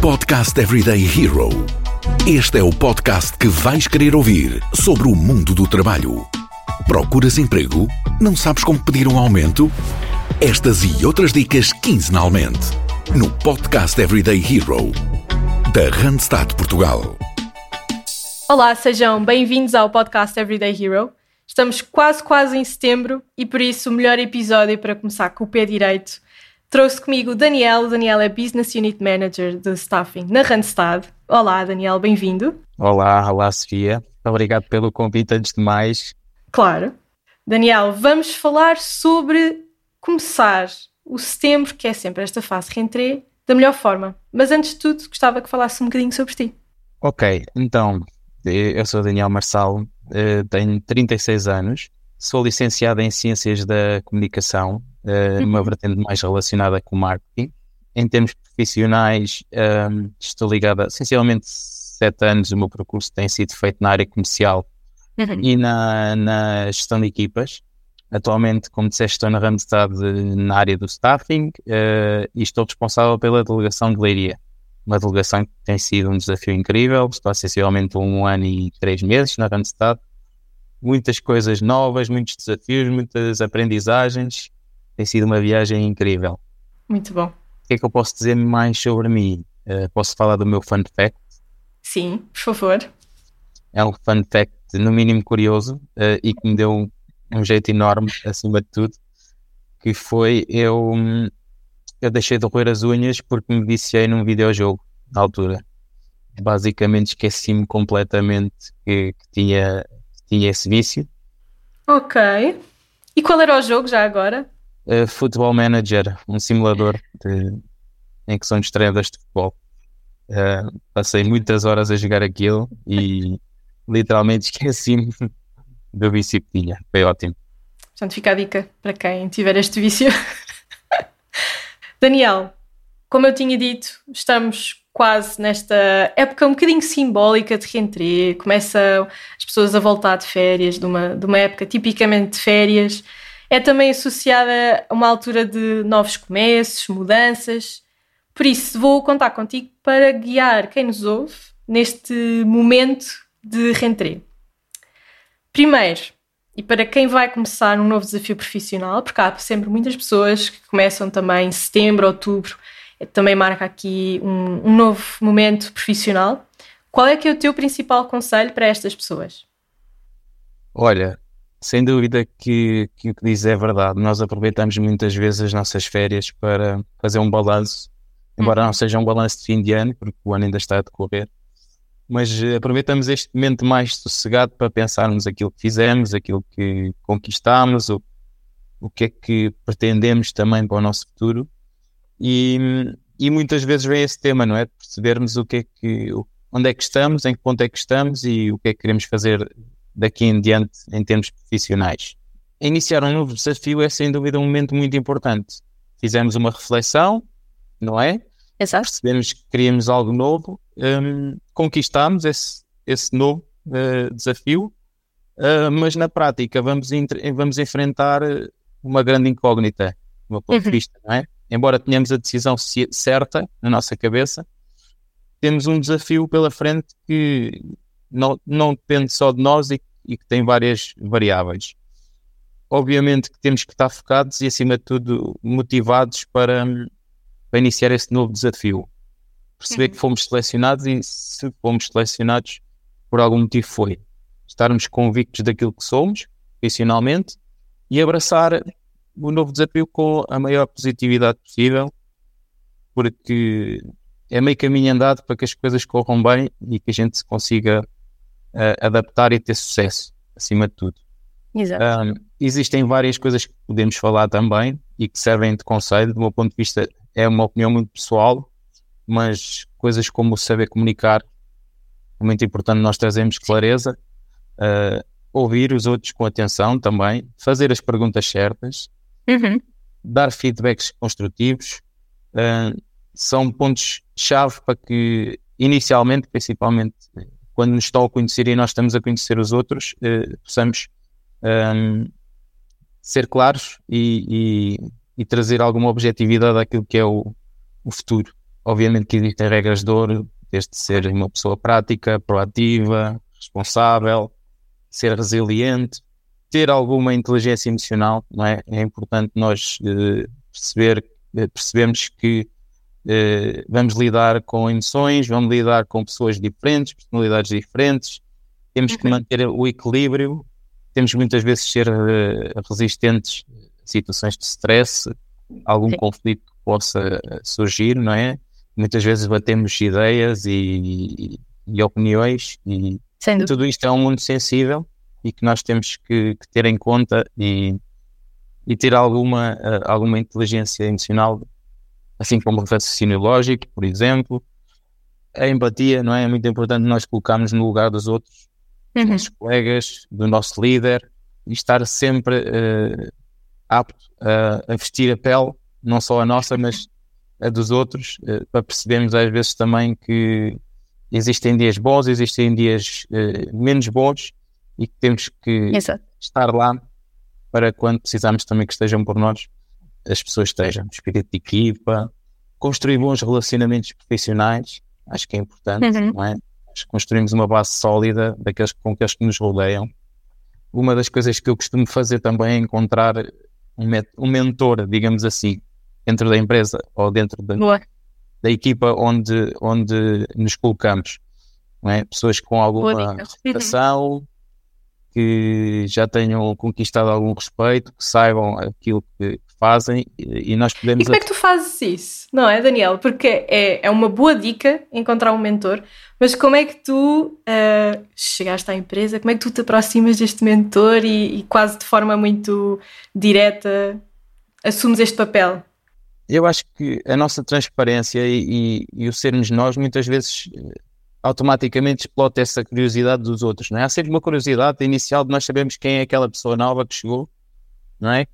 Podcast Everyday Hero. Este é o podcast que vais querer ouvir sobre o mundo do trabalho. Procuras emprego? Não sabes como pedir um aumento? Estas e outras dicas quinzenalmente no Podcast Everyday Hero da Randstad Portugal. Olá, sejam bem-vindos ao podcast Everyday Hero. Estamos quase, quase em setembro e por isso o melhor episódio para começar com o pé direito. Trouxe comigo o Daniel. O Daniel é Business Unit Manager de Staffing na Randstad. Olá, Daniel, bem-vindo. Olá, olá, Sofia. Obrigado pelo convite, antes de mais. Claro. Daniel, vamos falar sobre começar o setembro, que é sempre esta fase rentrée, da melhor forma. Mas antes de tudo, gostava que falasse um bocadinho sobre ti. Ok, então, eu sou Daniel Marçal, eh, tenho 36 anos, sou licenciado em Ciências da Comunicação, eh, numa vertente mais relacionada com marketing. Em termos profissionais, ehm, estou ligado a essencialmente sete anos. O meu percurso tem sido feito na área comercial Uhum. e na, na gestão de equipas. Atualmente, como disseste, estou na Randstad na área do staffing eh, e estou responsável pela delegação de Leiria. Uma delegação que tem sido um desafio incrível. Estou essencialmente um ano e três meses na Randstad. Muitas coisas novas, muitos desafios, muitas aprendizagens. Tem sido uma viagem incrível. Muito bom. O que é que eu posso dizer mais sobre mim? Eh, posso falar do meu fun fact? Sim, por favor. é um fun fact no mínimo curioso eh, e que me deu um, um jeito enorme acima de tudo, que foi eu, eu deixei de roer as unhas porque me viciei num videojogo na altura. Basicamente esqueci-me completamente que, que tinha, tinha esse vício. Ok. E qual era o jogo já agora? Eh, Football Manager, um simulador de- em que são treinadores de futebol. Eh, passei muitas horas a jogar aquilo e literalmente esqueci-me do vício que tinha. Foi ótimo. Portanto, fica a dica para quem tiver este vício. Daniel, como eu tinha dito, estamos quase nesta época um bocadinho simbólica de rentrée. Começam as pessoas a voltar de férias, de uma, de uma época tipicamente de férias. É também associada a uma altura de novos começos, mudanças. Por isso, vou contar contigo para guiar quem nos ouve neste momento de rentrée. Primeiro, e para quem vai começar um novo desafio profissional, porque há sempre muitas pessoas que começam também em setembro, outubro, também marca aqui um, um novo momento profissional. Qual é que é o teu principal conselho para estas pessoas? Olha, sem dúvida que, que o que diz é verdade. Nós aproveitamos muitas vezes as nossas férias para fazer um balanço, embora não seja um balanço de fim de ano, porque o ano ainda está a decorrer. Mas eh, aproveitamos este momento mais sossegado para pensarmos aquilo que fizemos, aquilo que conquistamos, o, o que é que pretendemos também para o nosso futuro. E, e muitas vezes vem esse tema, não é? De percebermos o que é que, onde é que estamos, em que ponto é que estamos e o que é que queremos fazer daqui em diante em termos profissionais. Iniciar um novo desafio é sem dúvida um momento muito importante. Fizemos uma reflexão, não é? Exato. Percebemos que queríamos algo novo, hum, conquistámos esse, esse novo eh, desafio, eh, mas na prática vamos, vamos enfrentar eh, uma grande incógnita, do meu ponto de Uhum. vista, não é? Embora tenhamos a decisão ci- certa na nossa cabeça, temos um desafio pela frente que não, não depende só de nós e, e que tem várias variáveis. Obviamente que temos que estar focados e, acima de tudo, motivados para, para iniciar esse novo desafio. Perceber Uhum. que fomos selecionados e se fomos selecionados por algum motivo foi. Estarmos convictos daquilo que somos, profissionalmente, e abraçar o novo desafio com a maior positividade possível, porque é meio caminho andado para que as coisas corram bem e que a gente se consiga eh, adaptar e ter sucesso, acima de tudo. Exato. Um, existem várias coisas que podemos falar também e que servem de conselho. Do meu ponto de vista, é uma opinião muito pessoal, mas coisas como saber comunicar é muito importante nós trazermos clareza, uh, ouvir os outros com atenção também, fazer as perguntas certas, Uhum. dar feedbacks construtivos. uh, são pontos-chave para que, inicialmente, principalmente quando nos estão a conhecer e nós estamos a conhecer os outros, uh, possamos um, ser claros e, e- e trazer alguma objetividade àquilo que é o, o futuro. obviamente que existem regras de ouro, desde ser uma pessoa prática, proativa, responsável, ser resiliente, ter alguma inteligência emocional, não é? É importante nós uh, perceber, uh, percebemos que uh, vamos lidar com emoções, vamos lidar com pessoas diferentes, personalidades diferentes, temos que uhum. manter o equilíbrio, temos muitas vezes ser resistentes a situações de stress, algum Sim. conflito que possa surgir, não é? Muitas vezes batemos ideias e, e opiniões e tudo isto é um mundo sensível e que nós temos que, que ter em conta e, e ter alguma, uh, alguma inteligência emocional, assim como o raciocínio lógico, por exemplo. A empatia, não é? É muito importante nós colocarmos no lugar dos outros, uhum. dos nossos colegas, do nosso líder, e estar sempre uh, apto a, a, vestir a pele, não só a nossa, mas a dos outros, uh, para percebermos às vezes também que existem dias bons, existem dias uh, menos bons e que temos que Exato. estar lá para quando precisarmos também que estejam por nós, as pessoas estejam. Espírito de equipa, construir bons relacionamentos profissionais, acho que é importante, uhum. não é? Acho que construímos uma base sólida daqueles, com aqueles que nos rodeiam. Uma das coisas que eu costumo fazer também é encontrar um, um mentor, digamos assim, dentro da empresa ou dentro da, da equipa onde, onde nos colocamos. É? Pessoas com alguma reputação, que já tenham conquistado algum respeito, que saibam aquilo que fazem e nós podemos. E como é que tu fazes isso, não é, Daniel? Porque é, é uma boa dica encontrar um mentor, mas como é que tu uh, chegaste à empresa, como é que tu te aproximas deste mentor e, e quase de forma muito direta assumes este papel? Eu acho que a nossa transparência e, e, e o sermos nós muitas vezes automaticamente explota essa curiosidade dos outros, não é? Há sempre uma curiosidade inicial de nós sabermos quem é aquela pessoa nova que chegou, não é?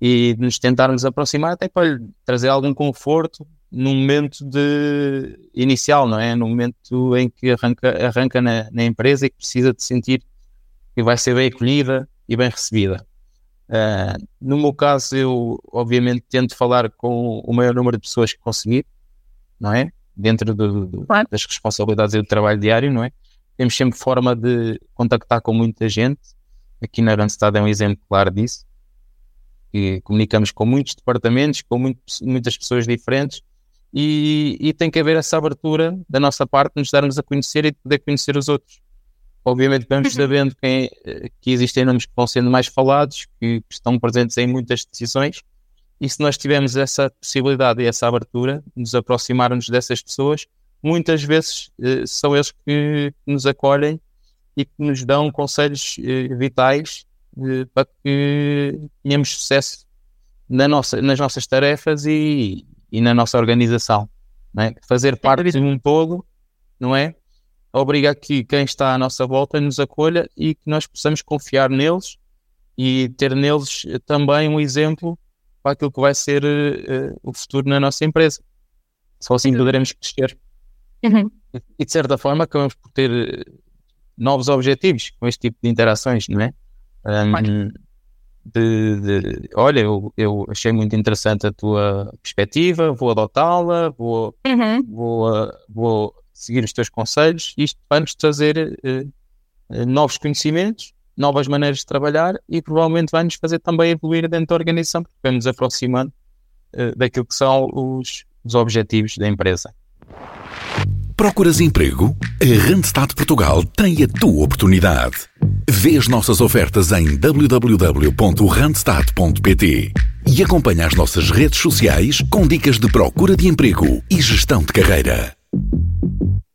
E de nos tentarmos aproximar até para lhe trazer algum conforto no momento de inicial, não é? No momento em que arranca, arranca na, na empresa e que precisa de sentir que vai ser bem acolhida e bem recebida. Uh, no meu caso, eu obviamente tento falar com o maior número de pessoas que conseguir, não é? Dentro do, do, das responsabilidades e do trabalho diário, não é? Temos sempre forma de contactar com muita gente. Aqui na Randstad é um exemplo claro disso. Que comunicamos com muitos departamentos, com muito, muitas pessoas diferentes e, e, tem que haver essa abertura da nossa parte de nos darmos a conhecer e de poder conhecer os outros. Obviamente vamos uhum. sabendo quem, que existem nomes que vão sendo mais falados, que, que estão presentes em muitas decisões e se nós tivermos essa possibilidade e essa abertura, nos aproximarmos dessas pessoas, muitas vezes eh, são eles que nos acolhem e que nos dão conselhos eh, vitais eh, para que tenhamos sucesso na nossa, nas nossas tarefas e, e na nossa organização. É? Fazer parte de um todo, não é? Obriga que quem está à nossa volta nos acolha e que nós possamos confiar neles e ter neles também um exemplo para aquilo que vai ser uh, o futuro na nossa empresa. Só assim poderemos crescer. Uhum. E de certa forma acabamos por ter eh, novos objetivos com este tipo de interações, não é? Um, de, de, olha, eu, eu, achei muito interessante a tua perspectiva, vou adotá-la, vou, uhum. vou, uh, vou seguir os teus conselhos. Isto vai nos trazer uh, novos conhecimentos novas maneiras de trabalhar e provavelmente vai nos fazer também evoluir dentro da organização, porque vai nos aproximando uh, daquilo que são os, os objetivos da empresa. Procuras emprego? A Randstad Portugal tem a tua oportunidade. Vê as nossas ofertas em www.randstad.pt e acompanha as nossas redes sociais com dicas de procura de emprego e gestão de carreira.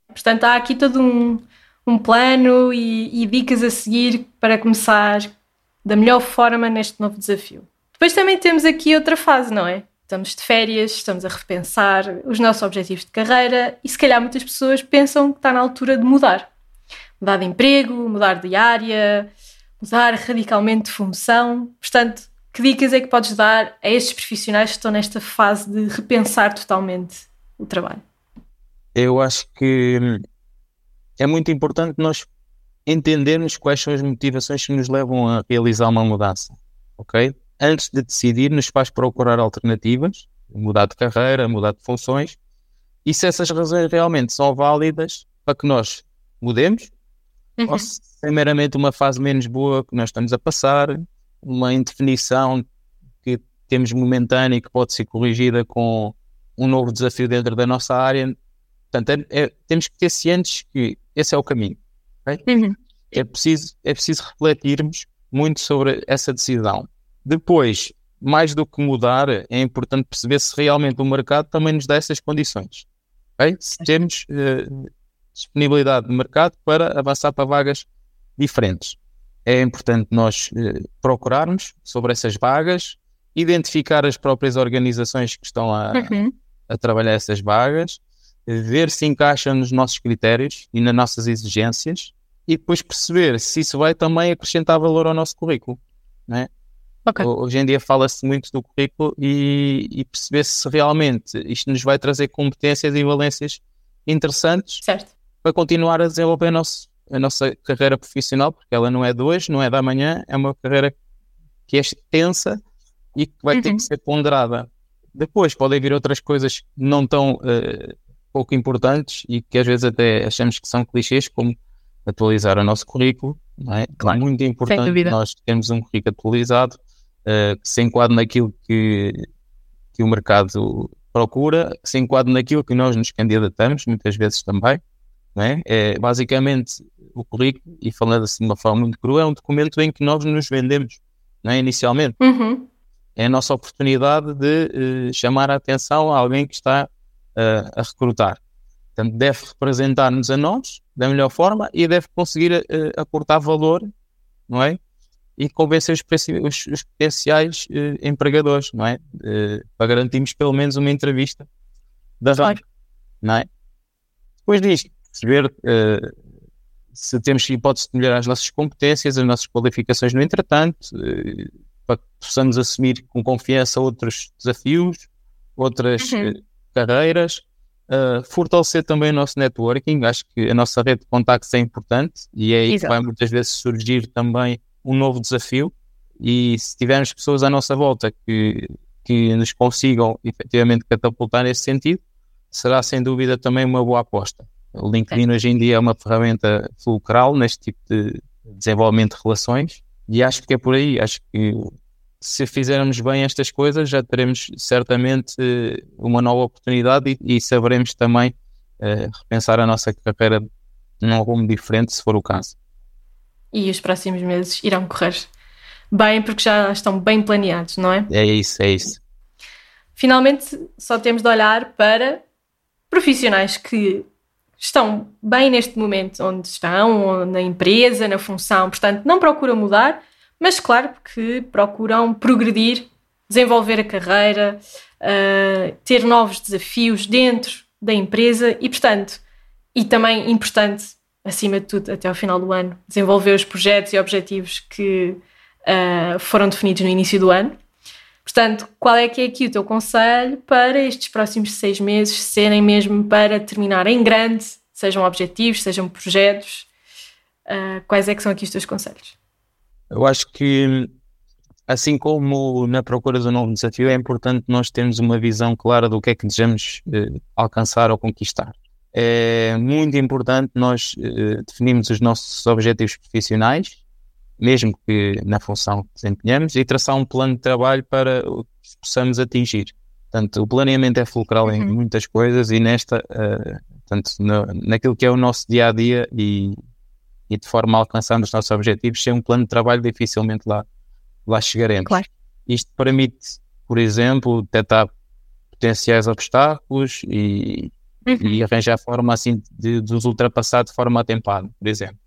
Portanto, há aqui todo um, um plano e, e dicas a seguir para começar da melhor forma neste novo desafio. Depois também temos aqui outra fase, não é? Estamos de férias, estamos a repensar os nossos objetivos de carreira e se calhar muitas pessoas pensam que está na altura de mudar. Mudar de emprego, mudar de área, mudar radicalmente de função. Portanto, que dicas é que podes dar a estes profissionais que estão nesta fase de repensar totalmente o trabalho? Eu acho que é muito importante nós entendermos quais são as motivações que nos levam a realizar uma mudança, ok? Antes de decidir, nos faz procurar alternativas, mudar de carreira, mudar de funções, e se essas razões realmente são válidas para que nós mudemos, uhum. ou se é meramente uma fase menos boa que nós estamos a passar, uma indefinição que temos momentânea e que pode ser corrigida com um novo desafio dentro da nossa área. Portanto, é, é, temos que ter cientes que esse é o caminho. Okay? Uhum. É, preciso, é preciso refletirmos muito sobre essa decisão. Depois, mais do que mudar, é importante perceber se realmente o mercado também nos dá essas condições. Okay? Se temos uh, disponibilidade de mercado para avançar para vagas diferentes. É importante nós uh, procurarmos sobre essas vagas, identificar as próprias organizações que estão a, uhum. a trabalhar essas vagas, ver se encaixa nos nossos critérios e nas nossas exigências e depois perceber se isso vai também acrescentar valor ao nosso currículo. Né? Okay. Hoje em dia fala-se muito do currículo e, e, perceber se realmente isto nos vai trazer competências e valências interessantes certo. para continuar a desenvolver a, nosso, a nossa carreira profissional, porque ela não é de hoje, não é da manhã, é uma carreira que é extensa e que vai uhum. ter que ser ponderada. Depois podem vir outras coisas não tão uh, pouco importantes e que às vezes até achamos que são clichês, como atualizar o nosso currículo. Não é? Claro. Muito importante nós termos um currículo atualizado uh, que se enquadre naquilo que, que o mercado procura, que se enquadre naquilo que nós nos candidatamos, muitas vezes também. Não é? é basicamente o currículo, e falando assim de uma forma muito crua, é um documento em que nós nos vendemos, não é? inicialmente. Uhum. É a nossa oportunidade de uh, chamar a atenção a alguém que está uh, a recrutar. Portanto, deve representar-nos a nós da melhor forma e deve conseguir uh, aportar valor, não é? e convencer os, os, os potenciais uh, empregadores, não é? Uh, para garantirmos pelo menos uma entrevista da vaga, não é? Depois disto, perceber uh, se temos hipótese de melhorar as nossas competências, as nossas qualificações no entretanto, para que possamos assumir com confiança outros desafios, outras uhum. Carreiras, fortalecer também o nosso networking, acho que a nossa rede de contactos é importante e é aí Exato. que vai muitas vezes surgir também um novo desafio e se tivermos pessoas à nossa volta que, que nos consigam efetivamente catapultar nesse sentido, será sem dúvida também uma boa aposta. O LinkedIn hoje em dia é uma ferramenta fulcral neste tipo de desenvolvimento de relações e acho que é por aí. Acho que se fizermos bem estas coisas já teremos certamente uma nova oportunidade e, e saberemos também uh, repensar a nossa carreira num rumo diferente se for o caso e os próximos meses irão correr bem porque já estão bem planeados, não é? É isso, é isso. Finalmente, só temos de olhar para profissionais que estão bem neste momento onde estão, na empresa, na função, portanto, não procuram mudar, mas claro que procuram progredir, desenvolver a carreira, uh, ter novos desafios dentro da empresa e, portanto, e também importante acima de tudo, até ao final do ano, desenvolver os projetos e objetivos que uh, foram definidos no início do ano. Portanto, qual é que é aqui o teu conselho para estes próximos seis meses serem mesmo para terminar em grande, sejam objetivos, sejam projetos? Uh, quais é que são aqui os teus conselhos? Eu acho que, assim como na procura do novo desafio, é importante nós termos uma visão clara do que é que desejamos uh, alcançar ou conquistar é muito importante nós uh, definirmos os nossos objetivos profissionais, mesmo que na função que desempenhamos, e traçar um plano de trabalho para que possamos atingir. Portanto, o planeamento é fulcral uhum. em muitas coisas e nesta, uh, portanto, no, naquilo que é o nosso dia a dia e, e de forma a alcançarmos os nossos objetivos, sem um plano de trabalho, dificilmente lá, lá chegaremos. Claro. Isto permite, por exemplo, detectar potenciais obstáculos e, uhum. e arranjar forma assim de, de os ultrapassar de forma atempada, por exemplo.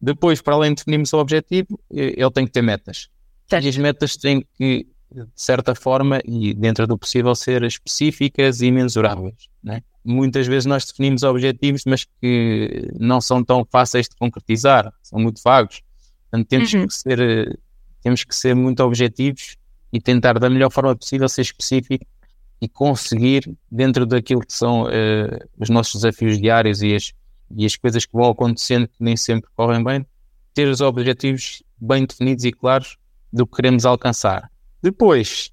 Depois, para além de definirmos o objetivo, ele tem que ter metas. Certo. E as metas têm que, de certa forma, e dentro do possível, ser específicas e mensuráveis. Né? Muitas vezes nós definimos objetivos, mas que não são tão fáceis de concretizar, são muito vagos. Portanto, temos, uhum. que ser, temos que ser muito objetivos e tentar, da melhor forma possível, ser específico e conseguir, dentro daquilo que são uh, os nossos desafios diários e as, e as coisas que vão acontecendo que nem sempre correm bem, ter os objetivos bem definidos e claros do que queremos alcançar. Depois,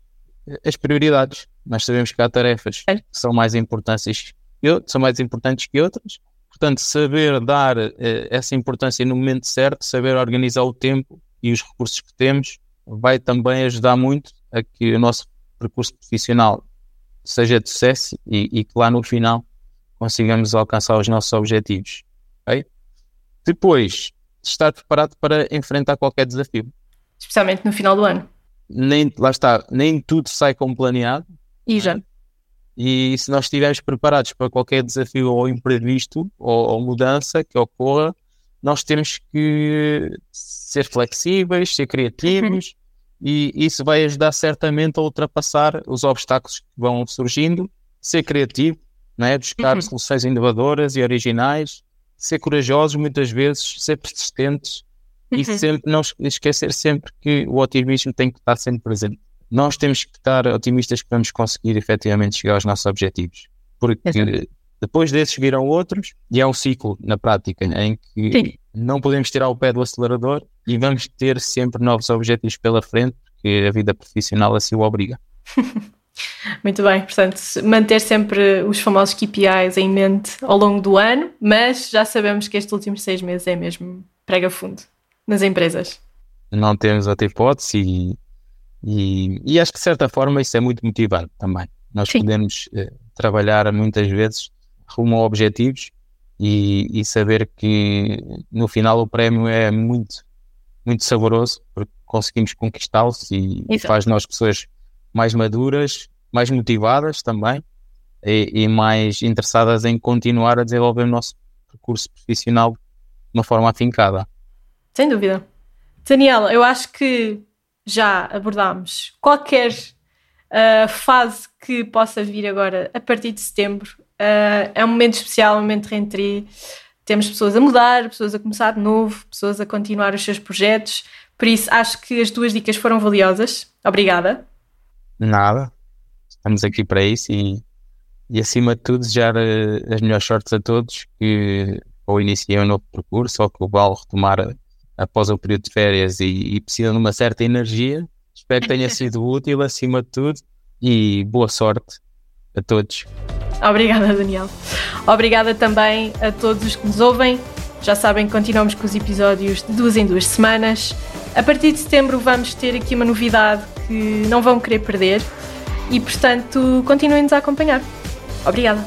as prioridades. Nós sabemos que há tarefas que são mais importantes que outras, são mais importantes que outras. Portanto, saber dar eh, essa importância no momento certo, saber organizar o tempo e os recursos que temos, vai também ajudar muito a que o nosso percurso profissional seja de sucesso e, e que lá no final consigamos alcançar os nossos objetivos. Okay? Depois, estar preparado para enfrentar qualquer desafio. Especialmente no final do ano. Nem, lá está, nem tudo sai como planeado. E já. E se nós estivermos preparados para qualquer desafio ou imprevisto ou, ou, mudança que ocorra, nós temos que ser flexíveis, ser criativos uhum. e isso vai ajudar certamente a ultrapassar os obstáculos que vão surgindo, ser criativo, né? buscar uhum. soluções inovadoras e originais, ser corajosos muitas vezes, ser persistentes. E sempre não esquecer sempre que o otimismo tem que estar sempre presente nós temos que estar otimistas que vamos conseguir efetivamente chegar aos nossos objetivos. Porque Exato. depois desses viram outros e é um ciclo na prática em que Sim. não podemos tirar o pé do acelerador e vamos ter sempre novos objetivos pela frente, porque a vida profissional assim o obriga. Muito bem, portanto, manter sempre os famosos KPIs em mente ao longo do ano, mas já sabemos que estes últimos seis meses é mesmo prega fundo nas empresas. Não temos outra hipótese e e, e, acho que de certa forma isso é muito motivante também. Nós Sim. podemos eh, trabalhar muitas vezes rumo a objetivos e, e, saber que no final o prémio é muito, muito saboroso porque conseguimos conquistá-los e faz nós pessoas mais maduras, mais motivadas também e, e, mais interessadas em continuar a desenvolver o nosso percurso profissional de uma forma afincada. Sem dúvida. Daniela, eu acho que já abordámos qualquer uh, fase que possa vir agora a partir de setembro. Uh, é um momento especial, um momento de reentrée. Temos pessoas a mudar, pessoas a começar de novo, pessoas a continuar os seus projetos. Por isso, acho que as duas dicas foram valiosas. Obrigada. Nada. Estamos aqui para isso e, e acima de tudo, desejar uh, as melhores sortes a todos que ou iniciei um novo percurso ou que o Val retomar após o período de férias e, e de uma certa energia. Espero que tenha sido útil acima de tudo e boa sorte a todos. Obrigada, Daniel. Obrigada também a todos os que nos ouvem. Já sabem que continuamos com os episódios de duas em duas semanas. A partir de setembro vamos ter aqui uma novidade que não vão querer perder e, portanto, continuem-nos a acompanhar. Obrigada.